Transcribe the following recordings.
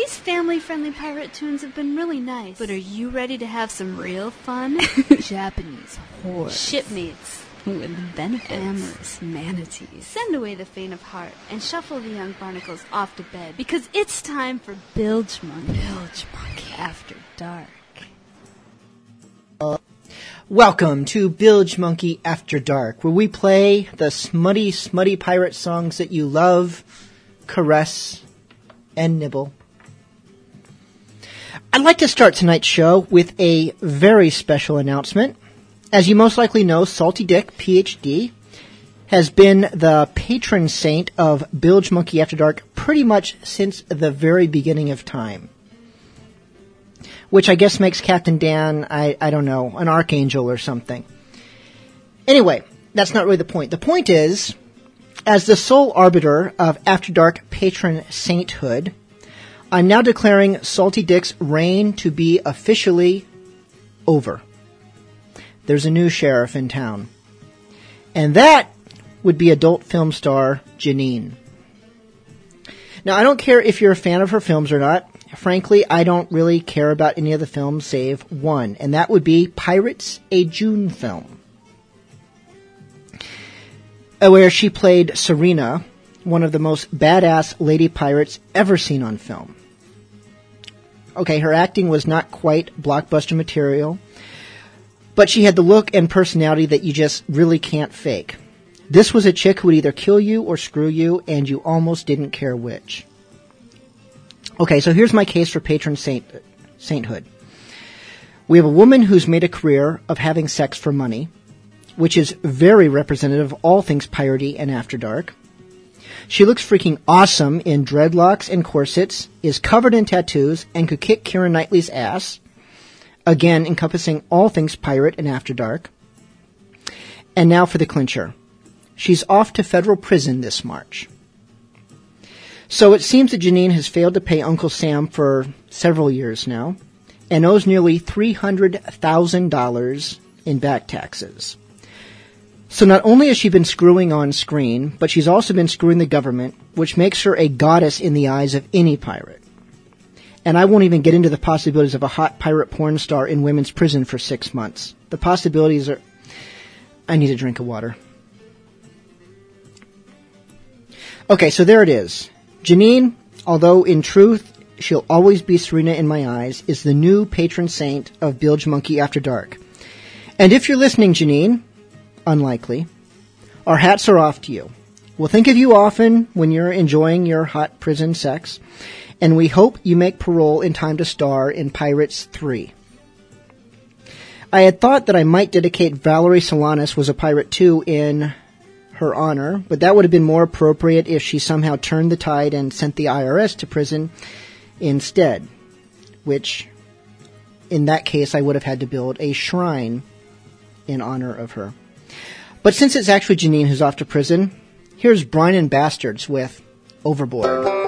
These family-friendly pirate tunes have been really nice. But are you ready to have some real fun? Japanese horror. Shipmates. With benefits. Amorous manatees. Send away the faint of heart and shuffle the young barnacles off to bed because it's time for Bilgemunky. Bilge Monkey. After dark. Welcome to Bilgemunky After Dark, where we play the smutty, smutty pirate songs that you love, caress, and nibble. I'd like to start tonight's show with a very special announcement. As you most likely know, Salty Dick, PhD, has been the patron saint of Bilgemunky After Dark pretty much since the very beginning of time. Which I guess makes Captain Dan, I, I don't know, an archangel or something. Anyway, that's not really the point. The point is, as the sole arbiter of After Dark patron sainthood, I'm now declaring Salty Dick's reign to be officially over there's a new sheriff in town. And that would be adult film star Janine. Now, I don't care if you're a fan of her films or not. Frankly, I don't really care about any of the films save one, and that would be Pirates, a Joone film. Uh, where she played Serena, one of the most badass lady pirates ever seen on film. Okay, her acting was not quite blockbuster material, but she had the look and personality that you just really can't fake. This was a chick who would either kill you or screw you, and you almost didn't care which. Okay, so here's my case for patron saint, sainthood. We have a woman who's made a career of having sex for money, which is very representative of all things piratey and after dark. She looks freaking awesome in dreadlocks and corsets, is covered in tattoos, and could kick Keira Knightley's ass again encompassing all things pirate and after dark. And now for the clincher. She's off to federal prison this March. So it seems that Janine has failed to pay Uncle Sam for several years now and owes nearly $300,000 in back taxes. So not only has she been screwing on screen, but she's also been screwing the government, which makes her a goddess in the eyes of any pirate. And I won't even get into the possibilities of a hot pirate porn star in women's prison for six months. The possibilities are. I need a drink of water. Okay, so there it is. Janine, although in truth she'll always be Serena in my eyes, is the new patron saint of Bilgemunky After Dark. And if you're listening, Janine, unlikely, our hats are off to you. We'll think of you often when you're enjoying your hot prison sex and we hope you make parole in time to star in Pirates 3. I had thought that I might dedicate Valerie Solanas was a pirate too in her honor, but that would have been more appropriate if she somehow turned the tide and sent the IRS to prison instead, which in that case I would have had to build a shrine in honor of her. But since it's actually Janine who's off to prison, here's Brian and Bastards with Overboard.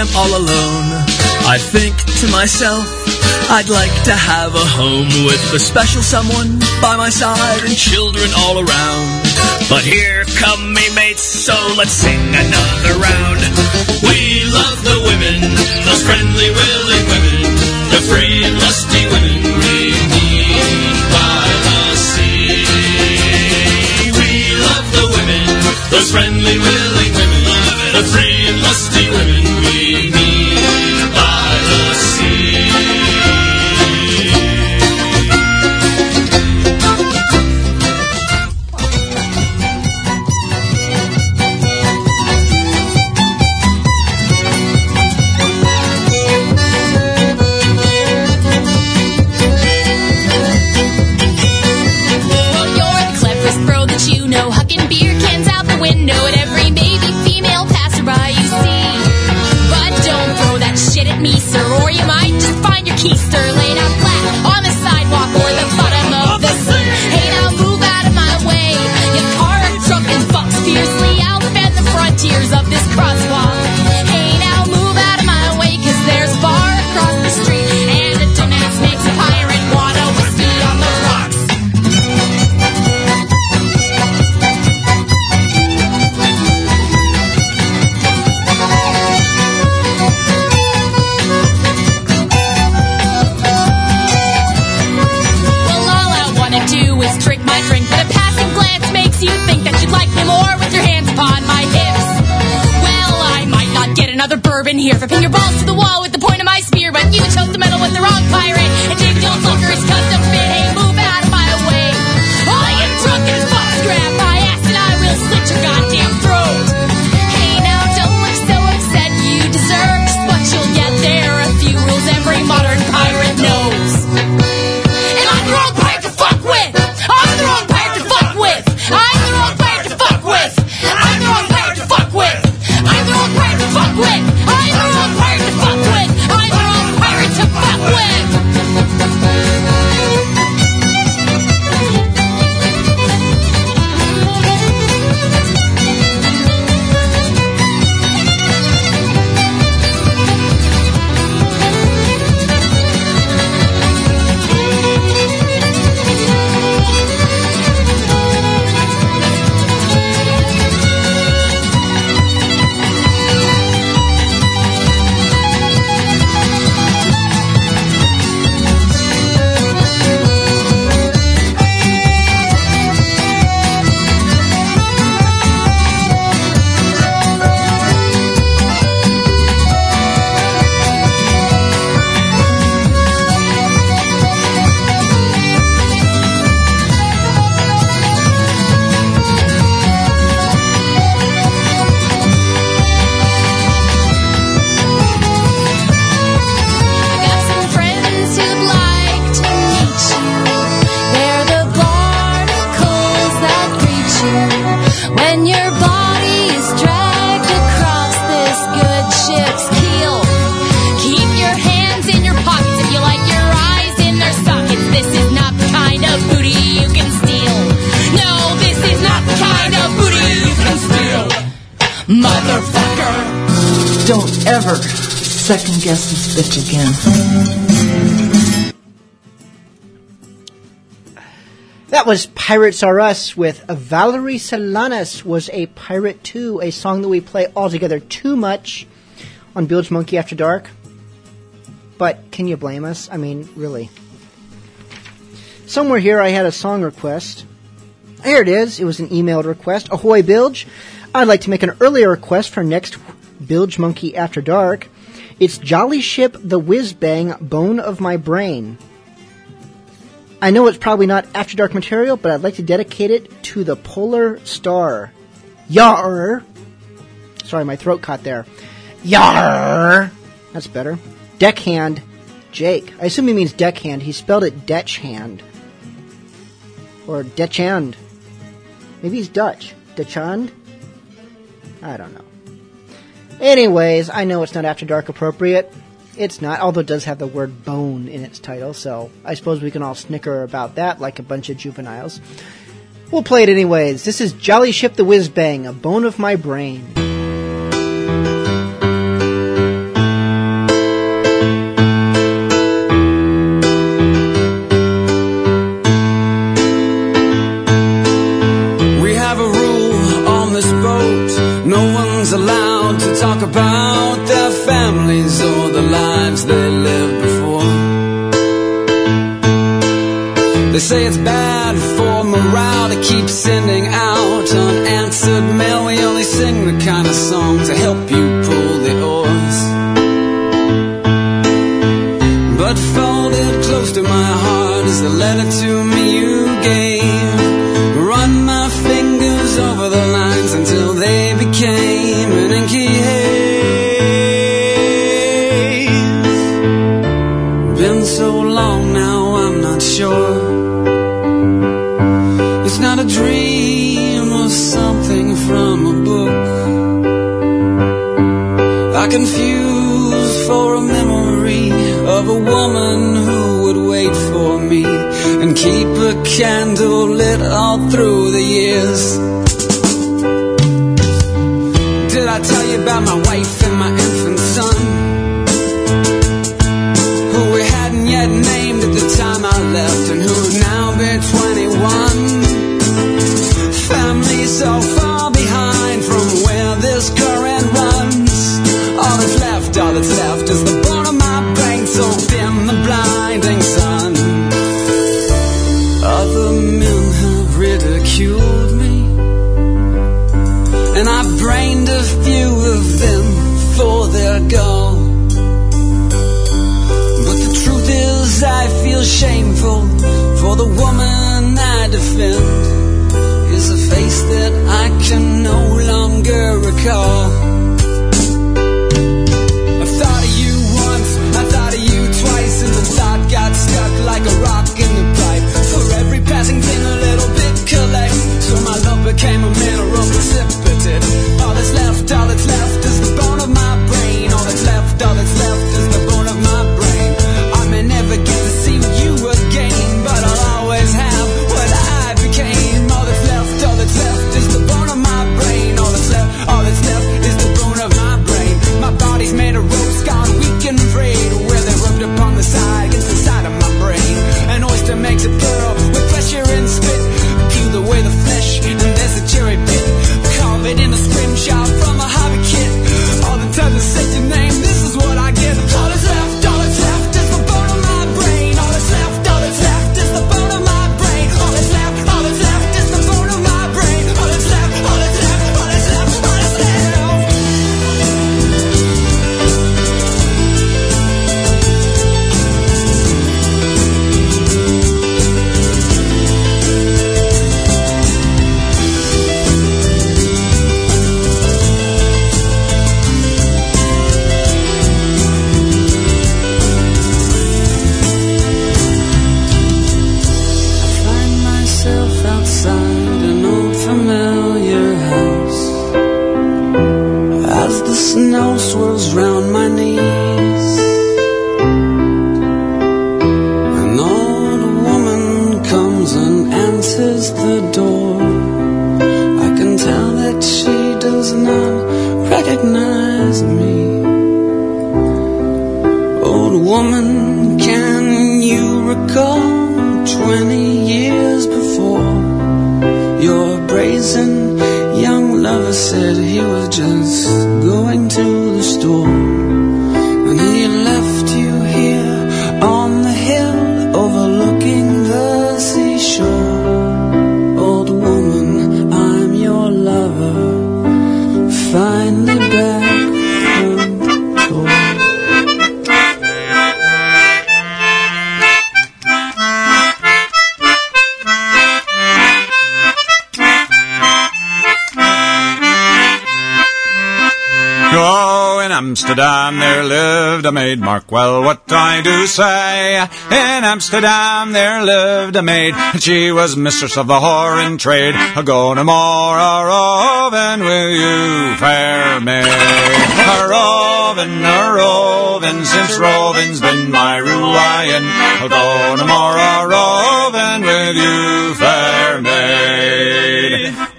am all alone, I think to myself, I'd like to have a home with a special someone by my side and children all around. But here come me mates, so let's sing another round. We love the women, those friendly, willing women, the free and lusty women we meet by the sea. We love the women, those friendly, willing women, the free and lusty women. Bitch again. That was Pirates Are Us with Valerie Solanas was a pirate too, a song that we play altogether too much on Bilgemunky After Dark. But can you blame us? I mean, really. Somewhere here I had a song request. Here it is. It was an emailed request. Ahoy Bilge. I'd like to make an earlier request for next Bilge Monkey After Dark. It's Jolly Ship the Whiz Bang Bone of My Brain. I know it's probably not After Dark material, but I'd like to dedicate it to the Polar Star. Yar! Sorry, my throat caught there. Yar! That's better. Deckhand Jake. I assume he means deckhand. He spelled it Detchhand. Or Detchand. Maybe he's Dutch. Detchand? I don't know. Anyways, I know it's not After Dark appropriate. It's not, although it does have the word bone in its title, so I suppose we can all snicker about that like a bunch of juveniles. We'll play it anyways. This is Jolly Ship the Whiz Bang, a bone of my brain. Say it's bad I confuse for a memory of a woman who would wait for me and keep a candle lit all through the years. Did I tell you about my longer Oh, in Amsterdam there lived a maid, mark well what I do say. In Amsterdam there lived a maid, and she was mistress of the whoring trade. A go no more a roving with you, fair maid. A roving, a roving, since roving's been my ruin. A go no more a roving with you.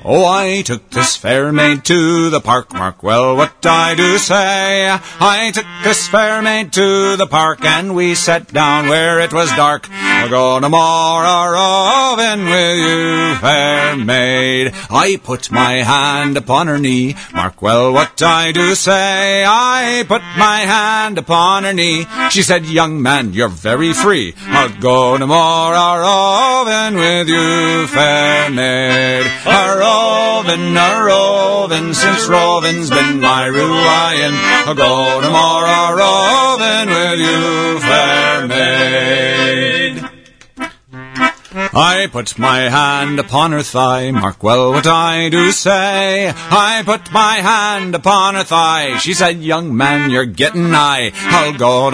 Oh, I took this fair maid to the park, mark well what I do say. I took this fair maid to the park, and we sat down where it was dark. We're going to more a roving with you, fair maid. I put my hand upon her knee, mark well what I do say. I put my hand upon her knee. She said, young man, you're very free. I'll go no more a with you, fair maid. Roving, a roving, since roving's been my ruin. I'll go more a with you, fair maid. I put my hand upon her thigh, mark well what I do say. I put my hand upon her thigh. She said, young man, you're getting high. I'll go a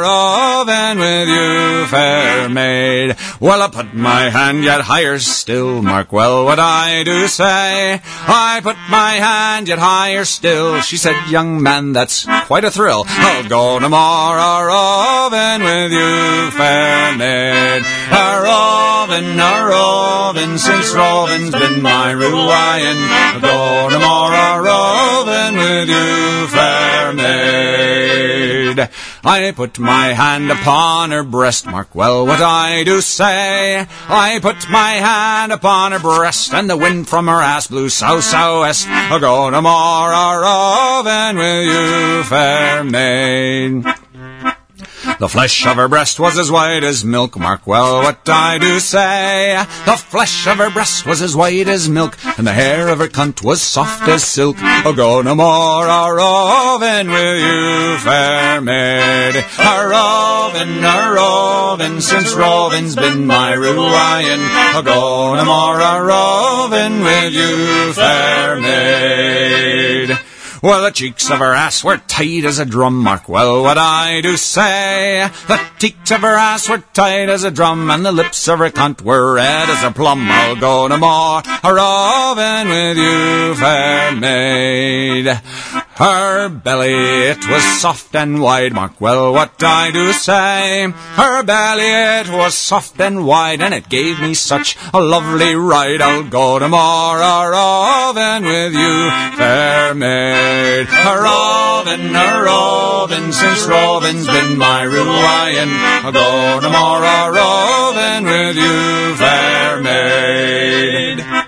roving with you, fair maid. Well, I put my hand yet higher still, mark well what I do say. I put my hand yet higher still. She said, young man, that's quite a thrill. I'll go a roving with you, fair maid. Roving, a roving, since roving's been my ruin. Go no more a roving with you, fair maid. I put my hand upon her breast, mark well what I do say. I put my hand upon her breast, and the wind from her ass blew south southwest. Go no more a roving with you, fair maid. The flesh of her breast was as white as milk, mark well what I do say. The flesh of her breast was as white as milk, and the hair of her cunt was soft as silk. Oh, go no more a roving with you, fair maid. A roving, a roving, since roving's been my ruin. Oh, go no more a roving with you, fair maid. Well, the cheeks of her ass were tight as a drum, mark well what I do say. The cheeks of her ass were tight as a drum, and the lips of her cunt were red as a plum. I'll go no more a roving with you, fair maid. Her belly, it was soft and wide, mark well what I do say. Her belly, it was soft and wide, and it gave me such a lovely ride. I'll go a roving with you, fair maid. A roving, a Robin, since Robin's been my ruin. I'll go a roving with you, fair maid.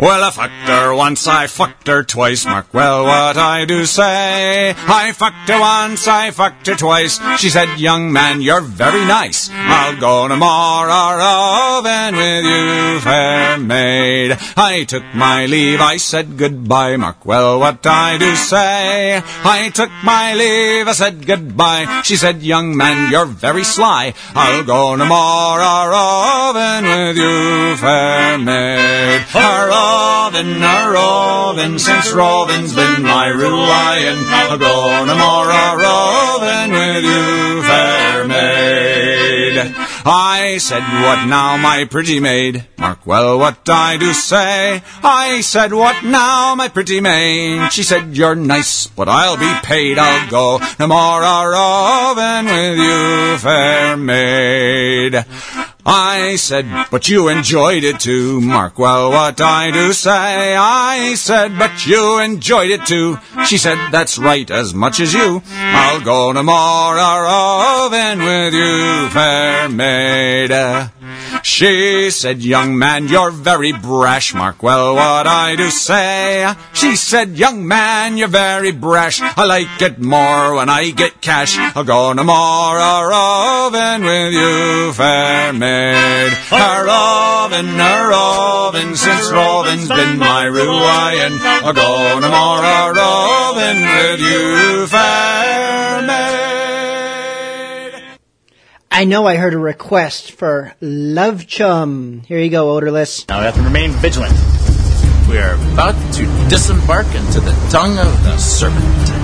Well, I fucked her once, I fucked her twice. Mark well what I do say. I fucked her once, I fucked her twice. She said, young man, you're very nice. I'll go no more a roving with you, fair maid. I took my leave, I said goodbye. Mark well what I do say. I took my leave, I said goodbye. She said, young man, you're very sly. I'll go no more a roving with you, fair maid. Roving, a roving, since roving's been my ruin. I'll go no more a roving with you, fair maid. I said, what now, my pretty maid? Mark well what I do say. I said, what now, my pretty maid? She said, you're nice, but I'll be paid. I'll go no more a roving with you, fair maid. I said, but you enjoyed it too. Mark well what I do say. I said, but you enjoyed it too. She said, that's right, as much as you. I'll go tomorrow roving with you, fair maid. She said, young man, you're very brash. Mark well what I do say. She said, young man, you're very brash. I like it more when I get cash. I'll go tomorrow roving with you, fair maid. A roving, a roving, since roving's been my ruin. I'll go tomorrow roving with you, fair maid. I know I heard a request for Love Chum. Here you go, Odorless. Now we have to remain vigilant. We are about to disembark into the tongue of the serpent.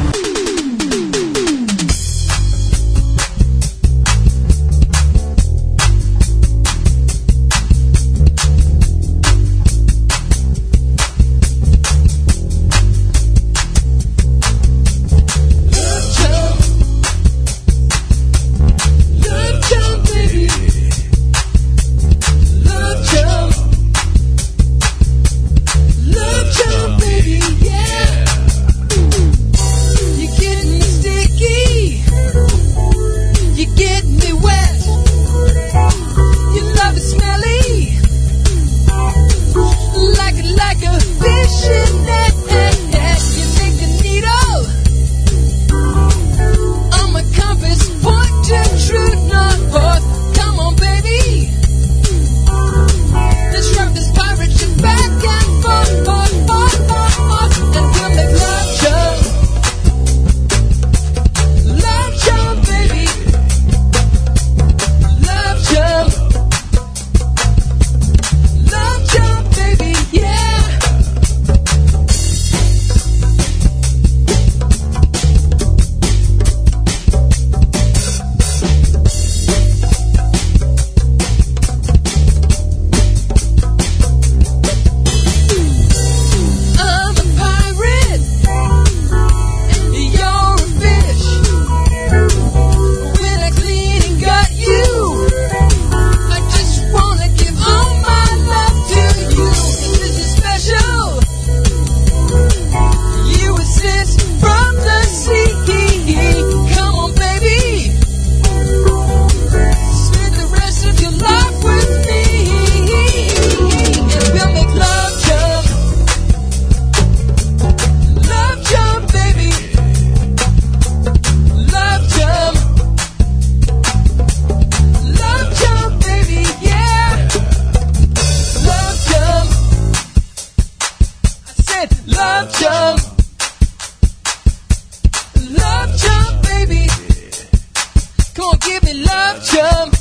Give me love jump.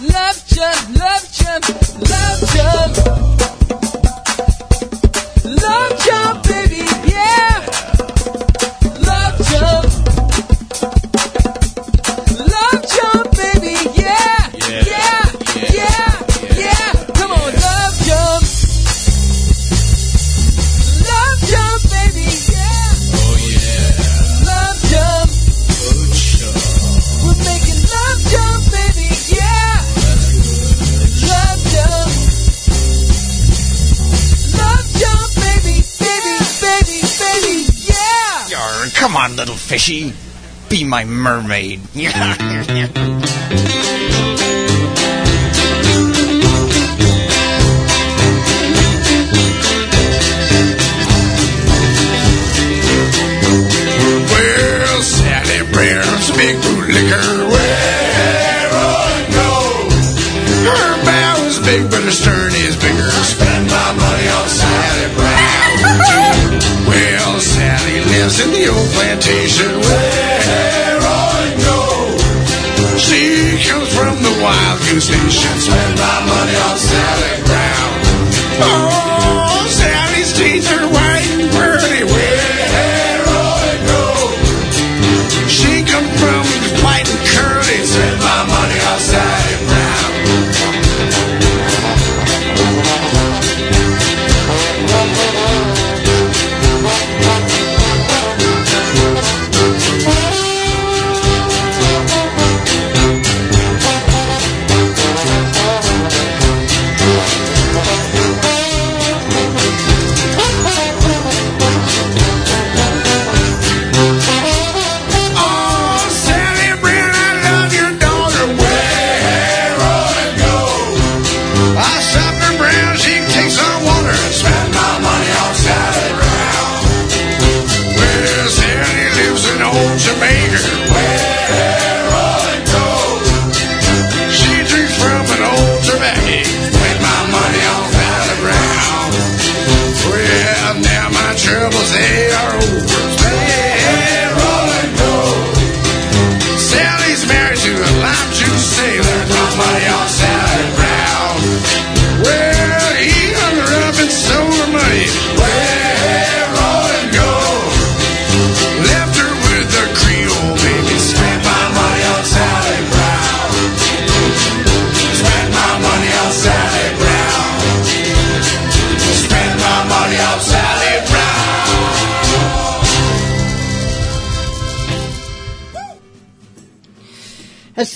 Love jump, love jump, love jump. Be my mermaid. old plantation. Where I go. She comes from the wild goose nation. Spend my money on Sally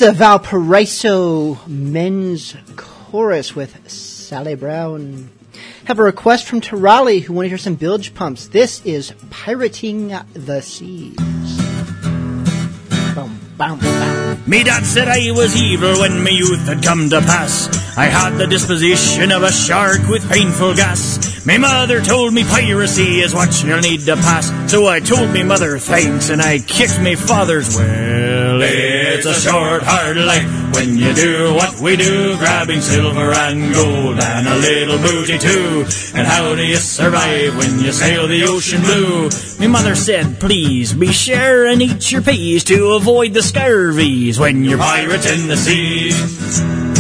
the Valparaiso Men's Chorus with Sally Brown. Have a request from Tarali who want to hear some bilge pumps. This is Pirating the Seas. Boom, boom, boom. Me dad said I was evil when my youth had come to pass. I had the disposition of a shark with painful gas. My mother told me piracy is what you'll need to pass. So I told me mother thanks and I kicked me father's well. It's a short, hard life when you do what we do, grabbing silver and gold and a little booty too. And how do you survive when you sail the ocean blue? My mother said, please be sure and eat your peas to avoid the scurvies when you're pirates in the seas.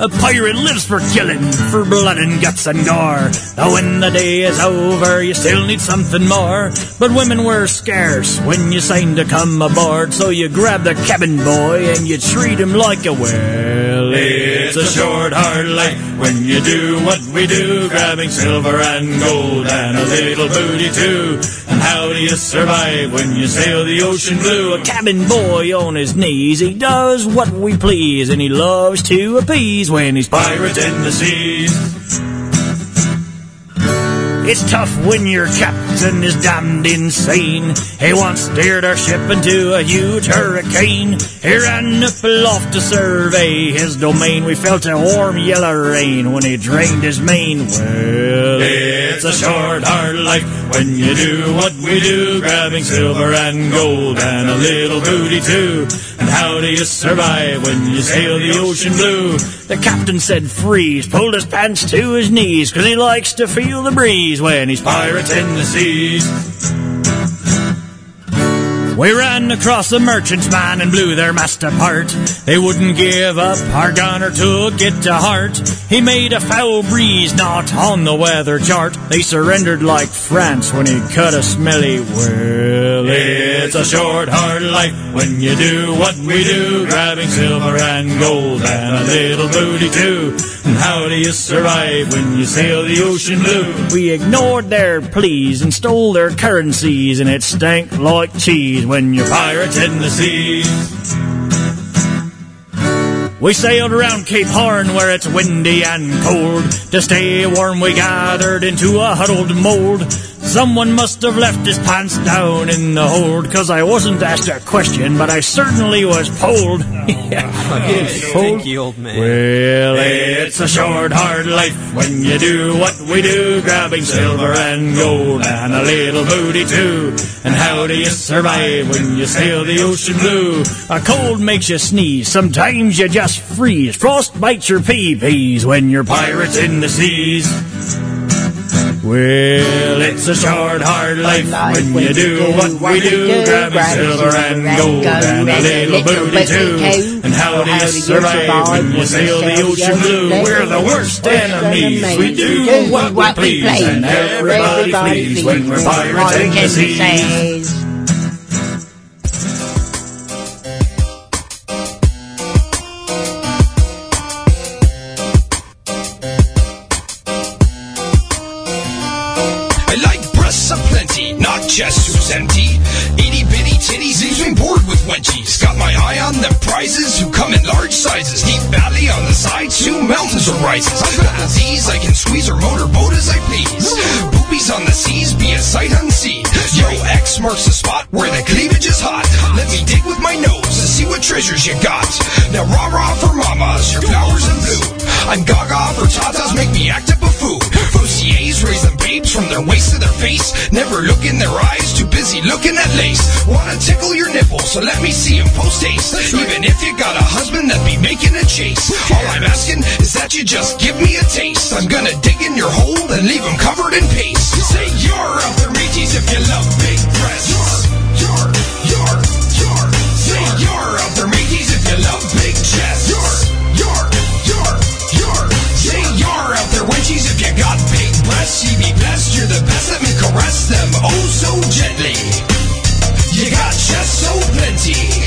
A pirate lives for killing, for blood and guts and gore. Though when the day is over, you still need something more. But women were scarce when you signed to come aboard, so you grab the cabin boy and you treat him like a well. It's a short, hard life when you do what we do, grabbing silver and gold and a little booty too. And how do you survive when you sail the ocean blue? A cabin boy on his knees, he does what we please, and he loves to appease when he's pirating the seas. It's tough when your captain is damned insane. He once steered our ship into a huge hurricane. He ran up aloft to survey his domain. We felt a warm yellow rain when he drained his main. Well, it's a short, hard life when you do what we do, grabbing silver and gold and a little booty too. And how do you survive when you sail the ocean blue? The captain said freeze, pulled his pants to his knees, cause he likes to feel the breeze when he's pirating the seas. We ran across the merchant's man and blew their mast apart. They wouldn't give up, our gunner took it to heart. He made a foul breeze, not on the weather chart. They surrendered like France when he cut a smelly well. It's a short, hard life when you do what we do, grabbing silver and gold and a little booty too. And how do you survive when you sail the ocean blue? We ignored their pleas and stole their currencies, and it stank like cheese when you're pirates in the seas. We sailed around Cape Horn where it's windy and cold. To stay warm, we gathered into a huddled mold. Someone must have left his pants down in the hold, cause I wasn't asked a question, but I certainly was polled. Thank you, old man. Well, it's a short, hard life when you do what we do, grabbing silver and gold and a little booty too. And how do you survive when you sail the ocean blue? A cold makes you sneeze, sometimes you just freeze. Frost bites your pee-pees when you're pirates in the seas. Well, it's a short, hard life when you do what we do, grabbing silver and gold and a little booty too. And how do you survive when you sail the ocean blue? We're the worst enemies. We do what we please, and everybody flees when we're pirating the seas. Busy looking at lace. Wanna tickle your nipples, so let me see 'em post haste. Even if you got a husband that be making a chase. All I'm asking is that you just give me a taste. I'm gonna dig in your hole and leave 'em covered in paste. Say you're out there, if you love big breasts. Them oh so gently. You got just so plenty.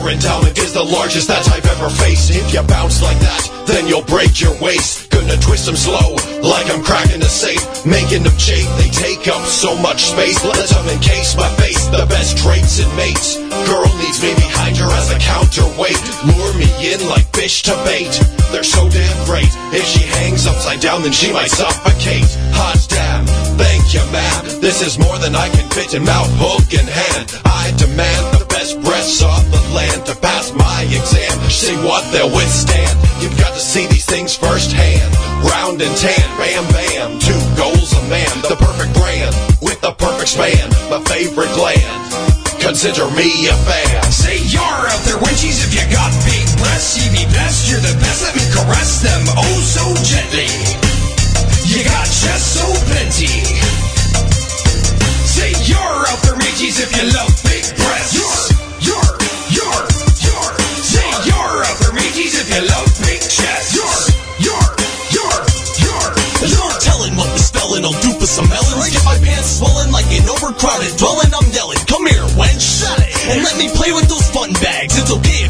Your endowment is the largest that I've ever faced. If you bounce like that, then you'll break your waist. Gonna twist them slow, like I'm cracking a safe. Making them chafe, they take up so much space. Let them encase my face. The best traits ensign mates. Girl needs me behind her as a counterweight. Lure me in like fish to bait. They're so damn great. If she hangs upside down, then she might suffocate. Hot damn, thank you, man. This is more than I can fit in mouth, hook, and hand. I demand the best breasts off the land to pass my exam. See what they'll withstand. You've got to see these things firsthand. Round and tan, bam bam. Two goals a man, the perfect brand with the perfect span. My favorite gland. Consider me a fan. Say you're out there, wenchies, if you got big breasts, you be best, you're the best, let me caress them oh so gently. You got chest so plenty. Say you're out there, mateys, if you love big breasts. You're, You're mateys, if you love big chests. You're, you're, you're, you're. There's no telling what the spelling will do for some melons. Get my pants swollen like an overcrowded dwelling. I'm yelling, come here, wench. Shut it. And let me play with those fun bags. It's okay if just one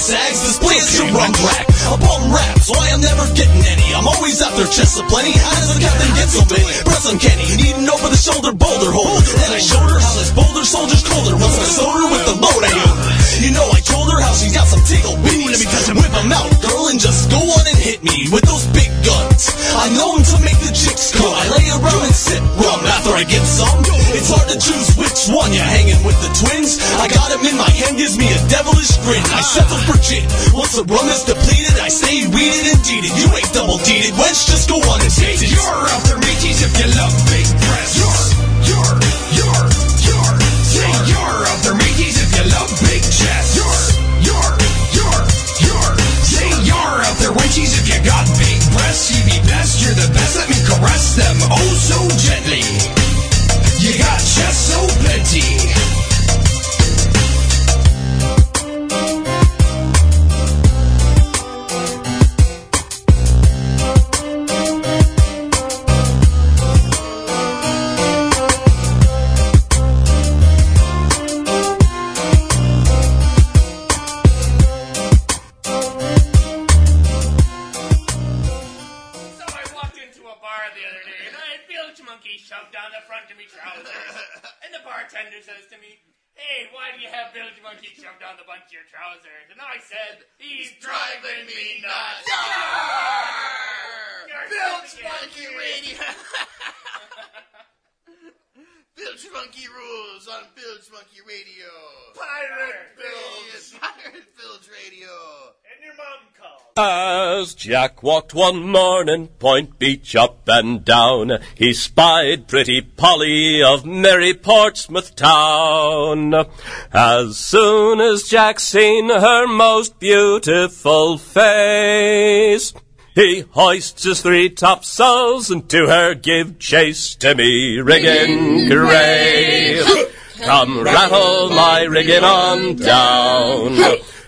sags. Display is your rum rack. A bum rap, so I am never getting any. I'm always out after chests aplenty. How does the captain get so many? Breath uncanny, need an over the shoulder boulder holder. Then I showed her how this boulder soldier's colder. Once I sewed her with the load I owe. You know, I told her how she's got some tickle bitties. Let me touch Whip 'em out, girl, and just go on and hit me with those big guns. I know 'em to make the chicks come. I lay around and sip rum after I get some. It's hard to choose which one you're hanging with the twins. I got 'em in my hand, gives me a devilish grin. I settle for gin. Once the rum is depleted, I stay weeded and deeded. You ain't double deeded, wench, just go on and Say taste it. you're out there, mateys, if you love big breasts. You're, you're, you're, you're. Say you're there, mateys, if you love big chests. You're, you're, you're, you're. Say you're there, wenchies, if you got big breasts. You be best, you're the best, let me caress them oh so gently. Got so plenty. Your trousers? And I said, He's driving me nuts. Bilgemunky Radio. Bilgemunky rules on Bilgemunky Radio. Pirate Bilge. Pirate Bilge Radio. And your mom called. As Jack walked one morning, Point Beach up and down, he spied pretty Polly of merry Portsmouth town. As soon as Jack seen her most beautiful face, he hoists his three topsails and to her give chase to me rigging grey. Come rattle my rigging on down.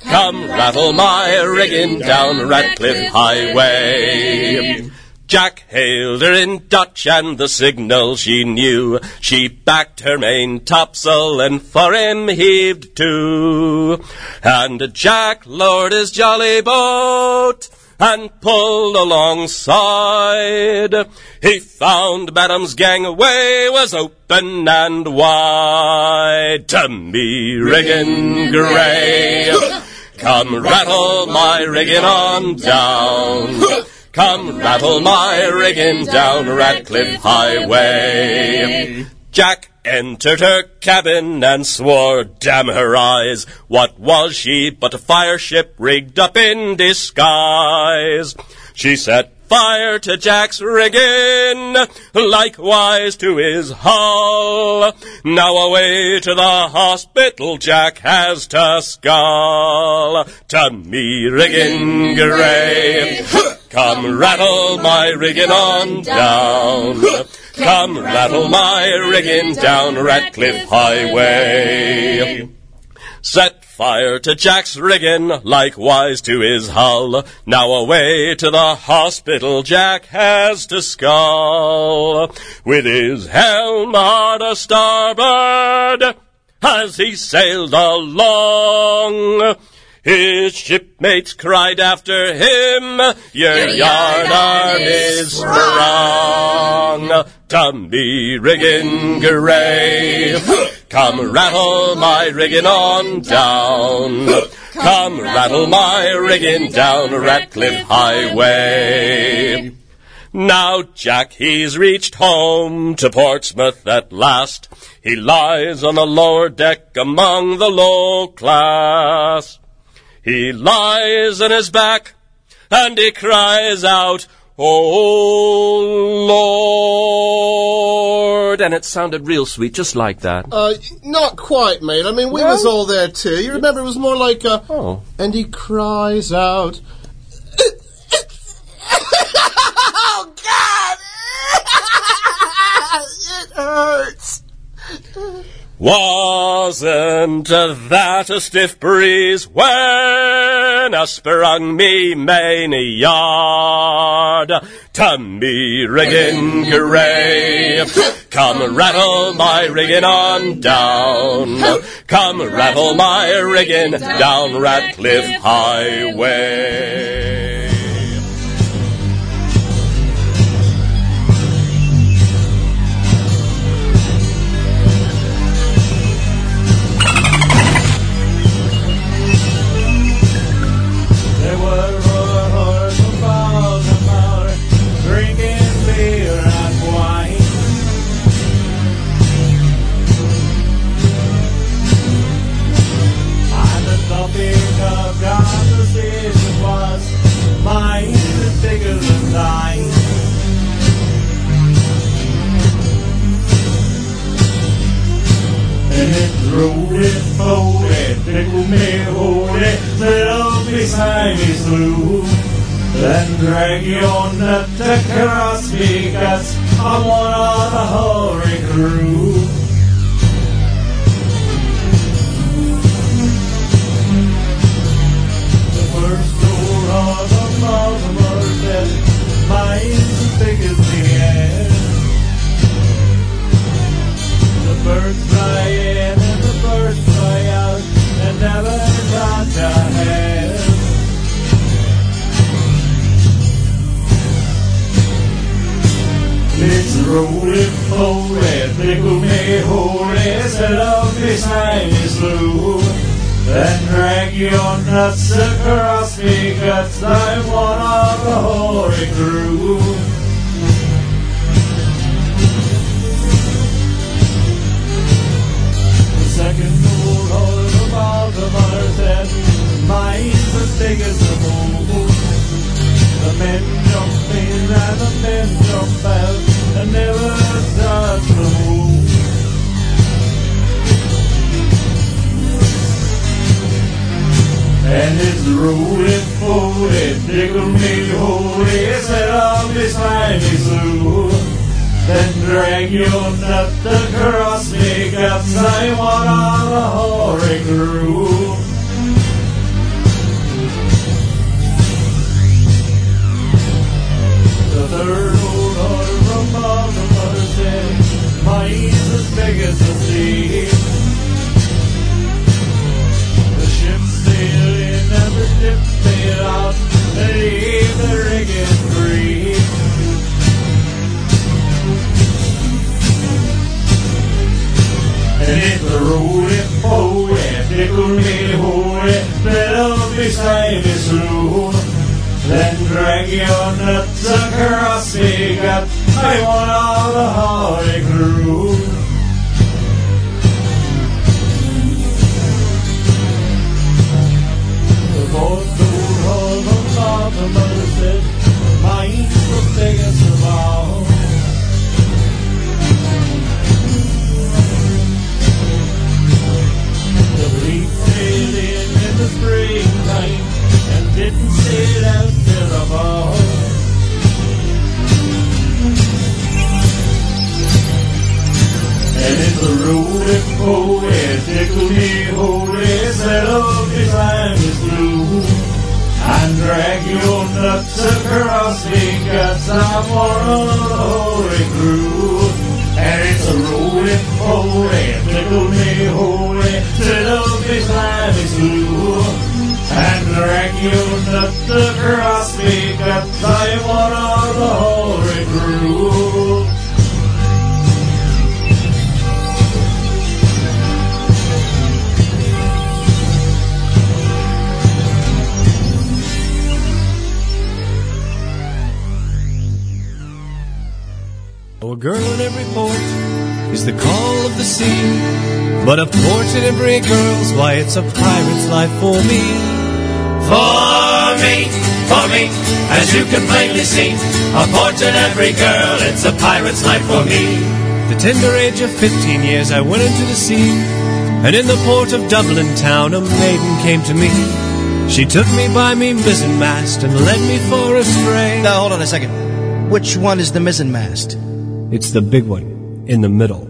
Come rattle my rigging down Ratcliffe Highway. Jack hailed her in Dutch and the signal she knew. She backed her main topsail and for him heaved to. And Jack lowered his jolly boat and pulled alongside. He found Madam's gangway was open and wide. To me rigging grey. Come rattle my rigging on down. Come rattle my rigging down Ratcliffe Highway. Jack entered her cabin and swore, damn her eyes, what was she but a fire ship rigged up in disguise? She set fire to Jack's rigging, likewise to his hull. Now away to the hospital Jack has to skull. To me rigging grey, come rattle my rigging on down. Come rattle my rigging down Ratcliffe Highway. Set fire to Jack's rigging, likewise to his hull. Now away to the hospital Jack has to scull. With his helm hard a starboard, as he sailed along. His shipmates cried after him, Your yarn arm is sprung. To me rigging grey, Come rattle my rigging on down. Come rattle my rigging down Ratcliffe Highway. Now Jack, he's reached home to Portsmouth at last. He lies on the lower deck among the low class. He lies on his back and he cries out, Oh Lord! And it sounded real sweet, just like that. Uh, not quite, mate. I mean, we was all there too. You remember, it was more like a. Oh. And he cries out. oh, God! it hurts. Wasn't that a stiff breeze when I sprung me main yard to me rigging gray? Come rattle my rigging on down. Come rattle my rigging down Ratcliffe Highway. And it rolled it, tickled me, hold it, up beside me slew. Then drag your nut across me, cause I'm one of the hoary crew. The first door of the Baltimore said, mine's big as the air. The birds fly in It's rolling, rolling, pickle me holy, set up beside me slew. Then drag your nuts across me guts, I'm one of the hoary crew. Mine's as big as the. The men jump in and the men jump out and never the moon. And it's rolling, folded, tickle me holy, set up beside me slew. Then drag your nut across me guts, I want on the hoary crew. Mine's as big as the sea. As you can plainly see, a port in every girl, it's a pirate's life for me. The tender age of fifteen years I went into the sea, and in the port of Dublin town a maiden came to me. She took me by me mizzen mast and led me for a stray. Now hold on a second. Which one is the mizzen mast? It's the big one in the middle.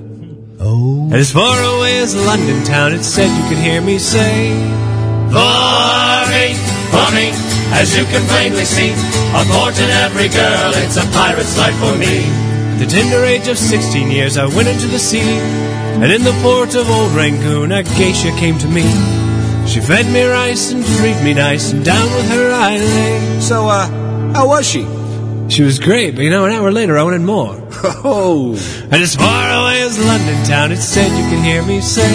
Oh. And as far away as London town, it said you could hear me say, For me, for me, as you can plainly see, a port in every girl, it's a pirate's life for me. At the tender age of sixteen years, I went into the sea, and in the port of Old Rangoon, a geisha came to me. She fed me rice and treated me nice, and down with her I lay. So, uh, how was she? She was great, but you know, an hour later I wanted more. Oh. And as far away as London town, it said you could hear me say,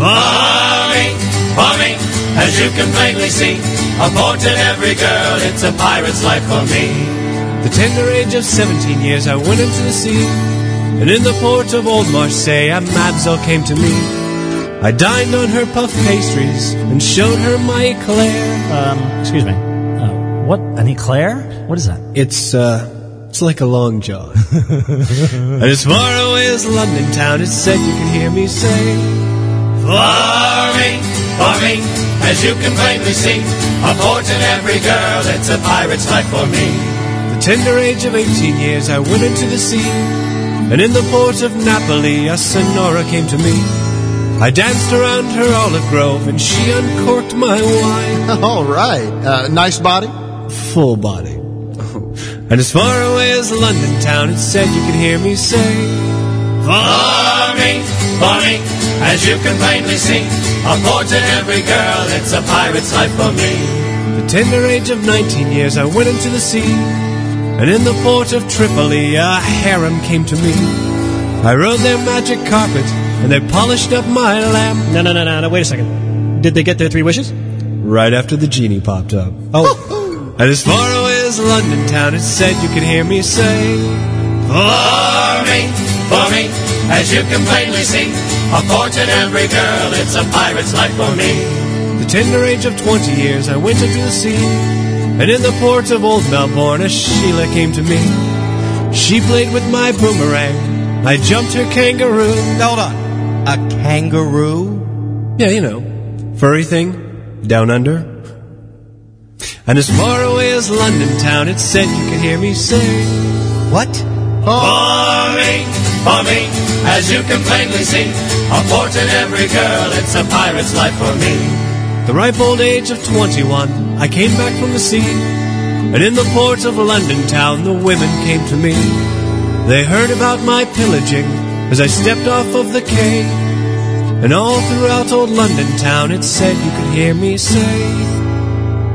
For me, for me, as you can plainly see, a port in every girl, it's a pirate's life for me. The tender age of seventeen years, I went into the sea, and in the port of Old Marseille, a mamselle came to me. I dined on her puff pastries and showed her my eclair. Um, excuse me. Uh, what? An eclair? What is that? It's, uh, it's like a long jaw. and as far away as London town, it said you could hear me say, For me, for me, as you can plainly see, a port in every girl, it's a pirate's life for me. The tender age of eighteen years, I went into the sea, and in the port of Napoli, a Sonora came to me. I danced around her olive grove, and she uncorked my wine. All right. Uh, nice body? Full body. And as far away as London town, it said you could hear me say, For me, for me, as you can plainly see, a port in every girl, it's a pirate's life for me. The tender age of nineteen years, I went into the sea, and in the port of Tripoli, a harem came to me. I rode their magic carpet, and they polished up my lamp. No, no, no, no, no. Wait a second. Did they get their three wishes? Right after the genie popped up. Oh. oh. and as far away as London town, it said you could hear me say, For me, for me, as you can plainly see, a port in every girl, it's a pirate's life for me. The tender age of twenty years, I went into the sea, and in the port of Old Melbourne, a Sheila came to me. She played with my boomerang. I jumped her kangaroo. Hold on. A kangaroo? Yeah, you know, furry thing, down under. And as far away as London town, it said you could hear me say, What? For me, for me, as you can plainly see, a port in every girl, it's a pirate's life for me. The ripe old age of 21, I came back from the sea, and in the port of London town, the women came to me. They heard about my pillaging as I stepped off of the quay, and all throughout old London town, it said you could hear me say,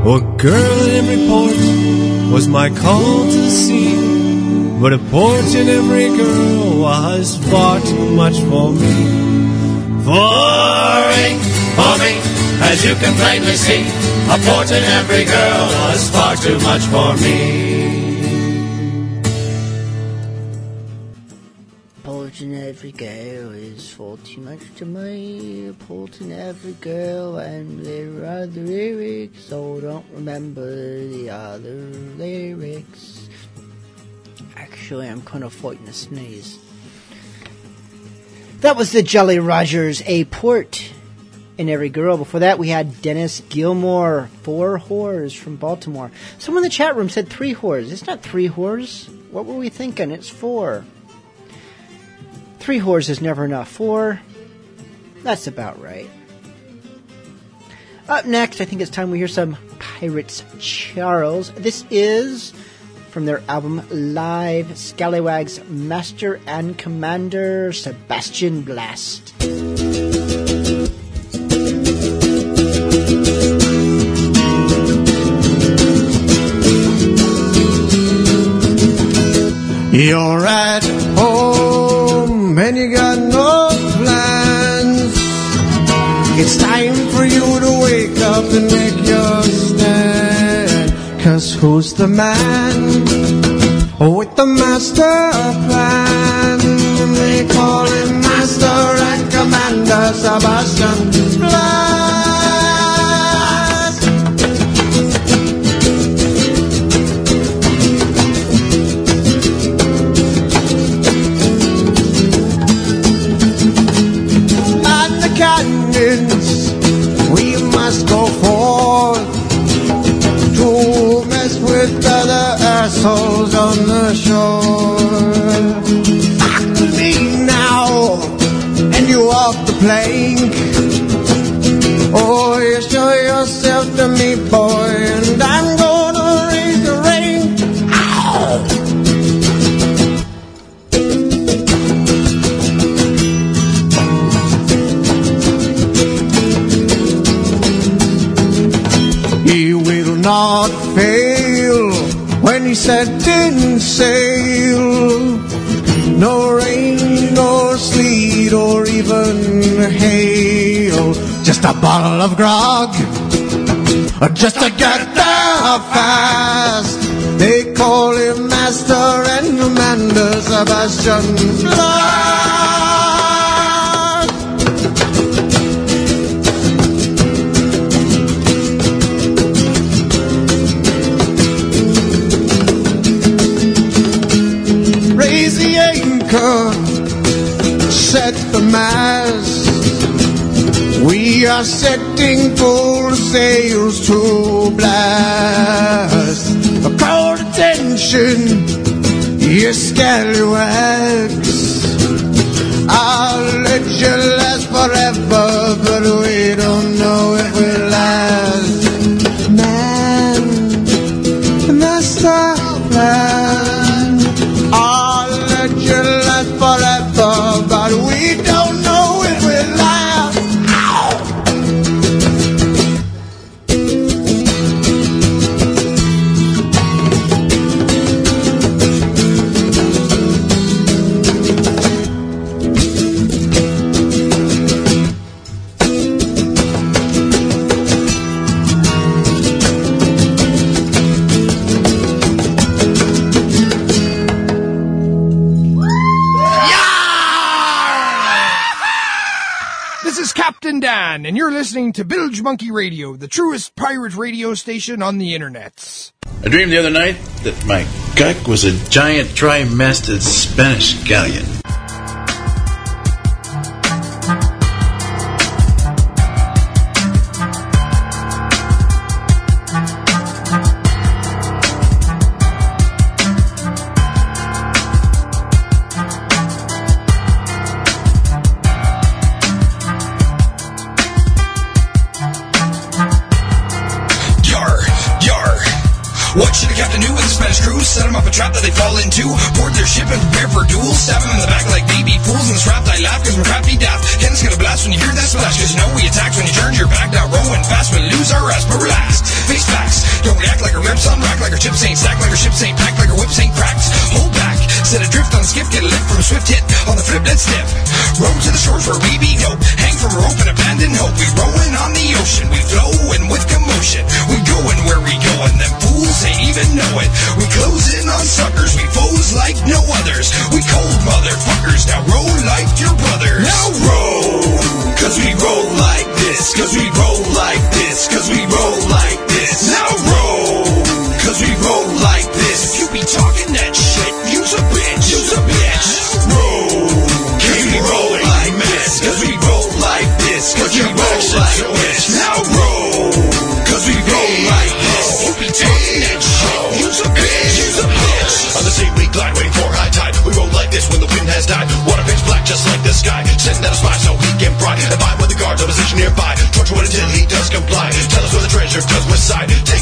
A girl in every port was my call to the sea." But a port in every girl was far too much for me. For me, for me, as you can plainly see, a port in every girl was far too much for me. Port in every girl is far too much to me. Port in every girl, and there are the lyrics. So don't remember the other lyrics. Actually, I'm kind of fighting a sneeze. That was the Jolly Rogers, a port in every girl. Before that, we had Dennis Gilmore, four whores from Baltimore. Someone in the chat room said three whores. It's not three whores. What were we thinking? It's four. Three whores is never enough. Four, that's about right. Up next, I think it's time we hear some Pirates Charles. This is from their album Live Scallywags Master and Commander Sebastian Blast. You're at home and you got no plans. It's time for you to wake up and make your. Cause who's the man oh, with the master plan? They call him Master and Commander Sebastian Plan. ripples on the shore. I believe now, and you walk the plank. Oh, you show yourself to me, boy. that didn't sail. No rain, nor sleet, or even hail. Just a bottle of grog, just to get there fast. They call him Master and Commander Sebastian America set the mast. We are setting full sails to blast. Call attention, you scallywags. I'll let you last forever, but we don't know if we will last. Man, that's the plan. This is Captain Dan, and you're listening to Bilgemunky Radio, the truest pirate radio station on the internet. I dreamed the other night that my guck was a giant trimasted Spanish galleon. step pleasure, cause we're side.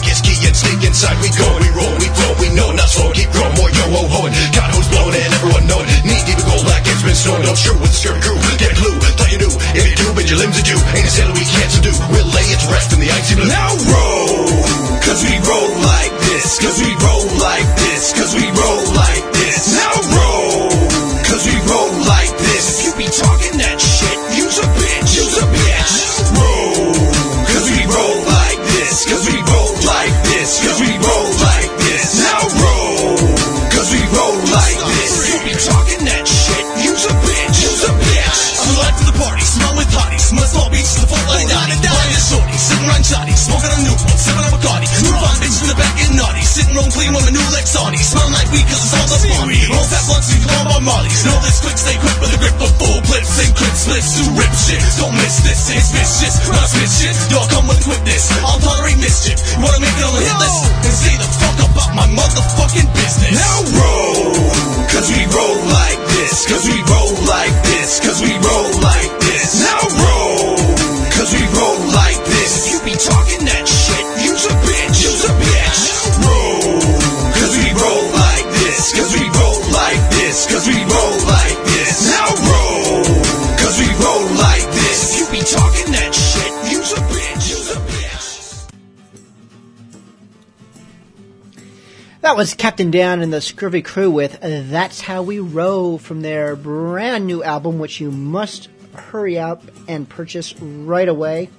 Was Captain Dan and the Scurvy Crew with That's How We Row from their brand new album, which you must hurry up and purchase right away.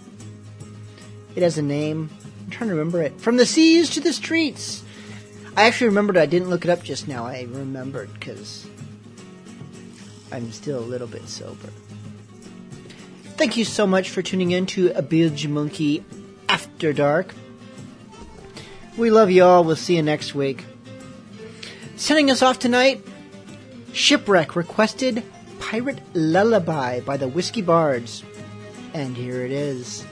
It has a name. I'm trying to remember it. From the Seas to the Streets. I actually remembered I didn't look it up just now. I remembered because I'm still a little bit sober. Thank you so much for tuning in to a Monkey After Dark. We love you all. We'll see you next week. Sending us off tonight, Shipwreck requested Pirate Lullaby by the Whiskey Bards. And here it is.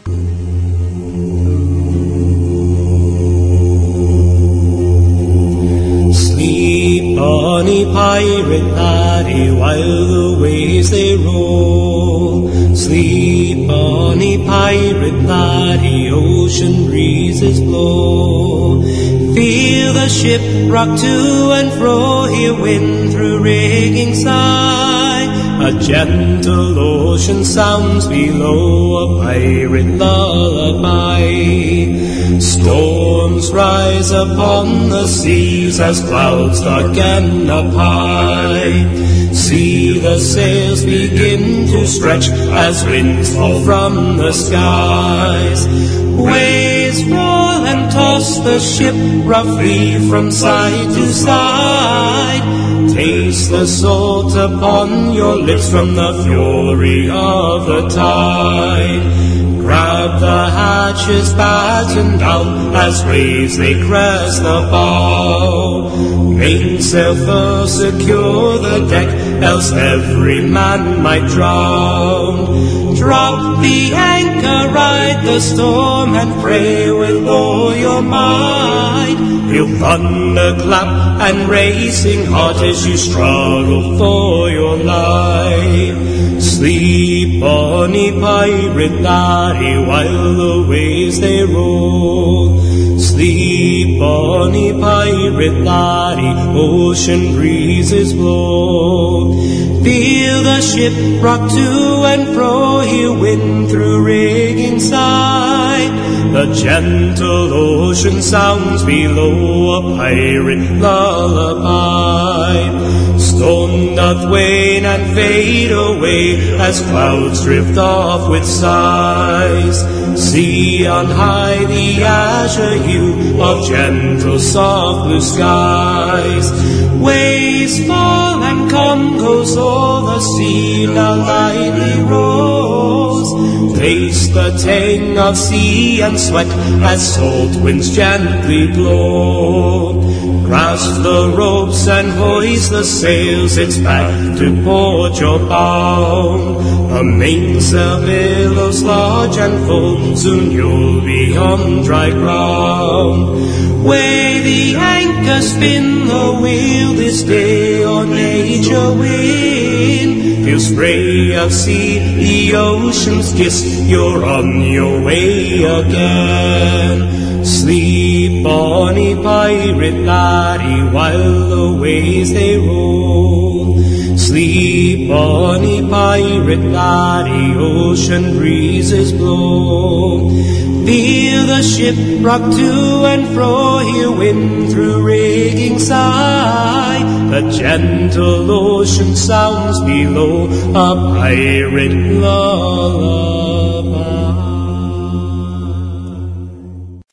Sleep, bonny pirate laddie, while the waves they roll. Sleep, bonny pirate laddie, ocean breezes blow. Feel the ship rock to and fro, hear wind through rigging sigh. A gentle ocean sounds below, a pirate lullaby. Storms rise upon the seas as clouds darken up high. See the sails begin to stretch as winds fall from the skies. Waves roll and toss the ship roughly from side to side. Taste the salt upon your lips from the fury of the tide. Grab the hatches battened down as waves they crest the bow. Mainsail first, secure the deck, else every man might drown. Drop the anchor, ride the storm, and pray with all your might. Feel thunderclap and racing heart as you struggle for your life. Sleep, bonny pirate laddie, while the waves they roll. Sleep, bonny pirate laddie, ocean breezes blow. Feel the ship rock to and fro, hear wind through rigging side. The gentle ocean sounds below, a pirate lullaby. Storm doth wane and fade away as clouds drift off with sighs. See on high the azure hue of gentle soft blue skies. Waves fall and come goes all the sea now lightly rolls. Taste the tang of sea and sweat as salt winds gently blow. Grasp the ropes and hoist the sails, it's back to port you're bound. The mainsail billows large and full, soon you'll be on dry ground. Weigh the anchor, spin the wheel this day on nature wind. Feel spray of sea, the ocean's kiss, you're on your way again. Sleep, bonny pirate laddie, while the waves they roll. Sleep, bonny pirate laddie, ocean breezes blow. Feel the ship rock to and fro, hear wind through rigging sigh. The gentle ocean sounds below, a pirate lullaby.